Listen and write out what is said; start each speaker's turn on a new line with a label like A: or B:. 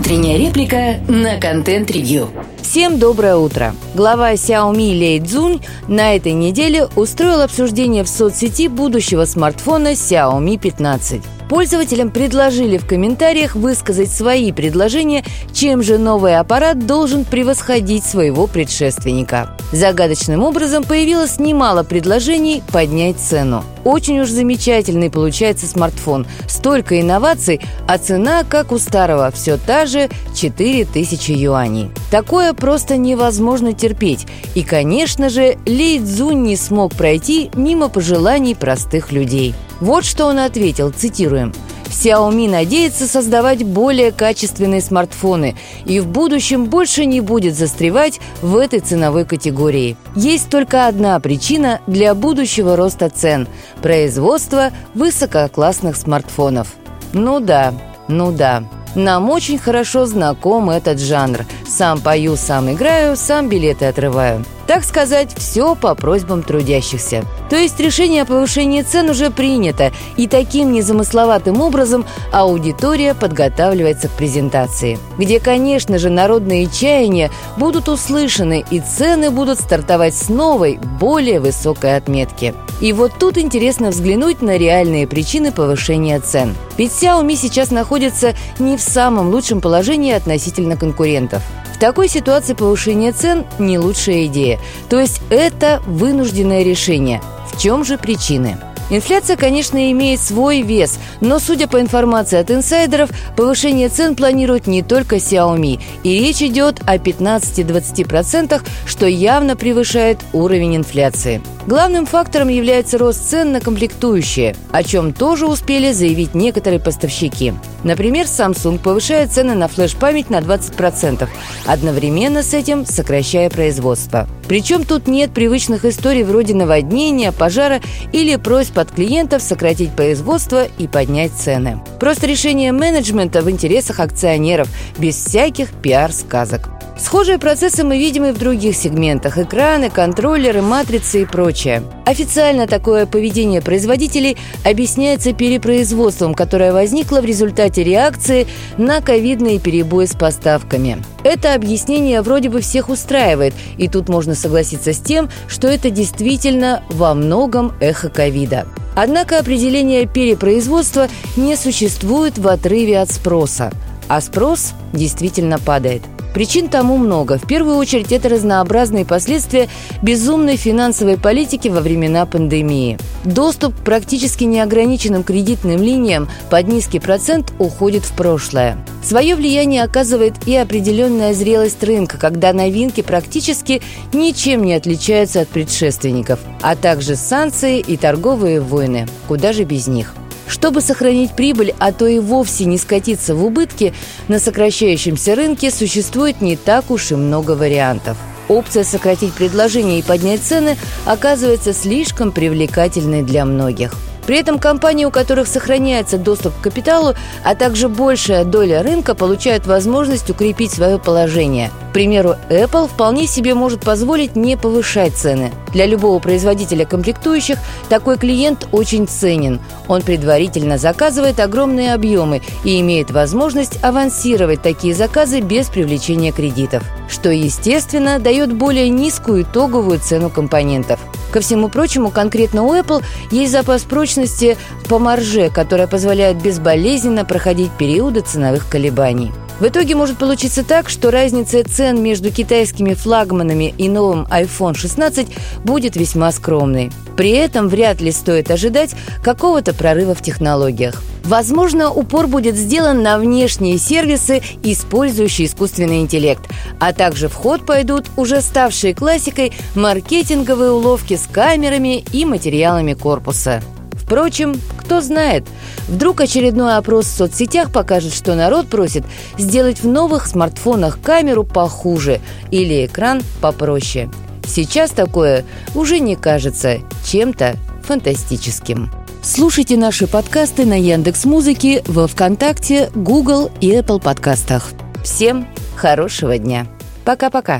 A: Утренняя реплика на контент-ревью.
B: Всем доброе утро! Глава Xiaomi Лей Цзунь на этой неделе устроил обсуждение в соцсети будущего смартфона Xiaomi 15. Пользователям предложили в комментариях высказать свои предложения, чем же новый аппарат должен превосходить своего предшественника. Загадочным образом появилось немало предложений поднять цену. Очень уж замечательный получается смартфон. Столько инноваций, а цена, как у старого, все та же 4000 юаней. Такое просто невозможно терпеть. И, конечно же, Ли Цзунь не смог пройти мимо пожеланий простых людей. Вот что он ответил, цитируем. Xiaomi надеется создавать более качественные смартфоны и в будущем больше не будет застревать в этой ценовой категории. Есть только одна причина для будущего роста цен – производство высококлассных смартфонов. Ну да, ну да. Нам очень хорошо знаком этот жанр. Сам пою, сам играю, сам билеты отрываю. Так сказать, все по просьбам трудящихся. То есть решение о повышении цен уже принято, и таким незамысловатым образом аудитория подготавливается к презентации, где, конечно же, народные чаяния будут услышаны, и цены будут стартовать с новой, более высокой отметки. И вот тут интересно взглянуть на реальные причины повышения цен. Ведь Xiaomi сейчас находится не в самом лучшем положении относительно конкурентов такой ситуации повышение цен – не лучшая идея. То есть это вынужденное решение. В чем же причины? Инфляция, конечно, имеет свой вес, но, судя по информации от инсайдеров, повышение цен планирует не только Xiaomi, и речь идет о 15-20%, что явно превышает уровень инфляции. Главным фактором является рост цен на комплектующие, о чем тоже успели заявить некоторые поставщики. Например, Samsung повышает цены на флеш-память на 20%, одновременно с этим сокращая производство. Причем тут нет привычных историй вроде наводнения, пожара или просьб от клиентов сократить производство и поднять цены. Просто решение менеджмента в интересах акционеров, без всяких пиар-сказок. Схожие процессы мы видим и в других сегментах – экраны, контроллеры, матрицы и прочее. Официально такое поведение производителей объясняется перепроизводством, которое возникло в результате реакции на ковидные перебои с поставками. Это объяснение вроде бы всех устраивает, и тут можно согласиться с тем, что это действительно во многом эхо ковида. Однако определение перепроизводства не существует в отрыве от спроса, а спрос действительно падает – Причин тому много. В первую очередь это разнообразные последствия безумной финансовой политики во времена пандемии. Доступ к практически неограниченным кредитным линиям под низкий процент уходит в прошлое. Свое влияние оказывает и определенная зрелость рынка, когда новинки практически ничем не отличаются от предшественников, а также санкции и торговые войны. Куда же без них? Чтобы сохранить прибыль, а то и вовсе не скатиться в убытки, на сокращающемся рынке существует не так уж и много вариантов. Опция сократить предложение и поднять цены оказывается слишком привлекательной для многих – при этом компании, у которых сохраняется доступ к капиталу, а также большая доля рынка, получают возможность укрепить свое положение. К примеру, Apple вполне себе может позволить не повышать цены. Для любого производителя комплектующих такой клиент очень ценен. Он предварительно заказывает огромные объемы и имеет возможность авансировать такие заказы без привлечения кредитов, что, естественно, дает более низкую итоговую цену компонентов. Ко всему прочему, конкретно у Apple есть запас прочности по марже, которая позволяет безболезненно проходить периоды ценовых колебаний. В итоге может получиться так, что разница цен между китайскими флагманами и новым iPhone 16 будет весьма скромной. При этом вряд ли стоит ожидать какого-то прорыва в технологиях. Возможно, упор будет сделан на внешние сервисы, использующие искусственный интеллект, а также в ход пойдут уже ставшие классикой маркетинговые уловки с камерами и материалами корпуса. Впрочем, кто знает, вдруг очередной опрос в соцсетях покажет, что народ просит сделать в новых смартфонах камеру похуже или экран попроще. Сейчас такое уже не кажется чем-то фантастическим. Слушайте наши подкасты на Яндекс Музыке, во ВКонтакте, Google и Apple подкастах. Всем хорошего дня. Пока-пока.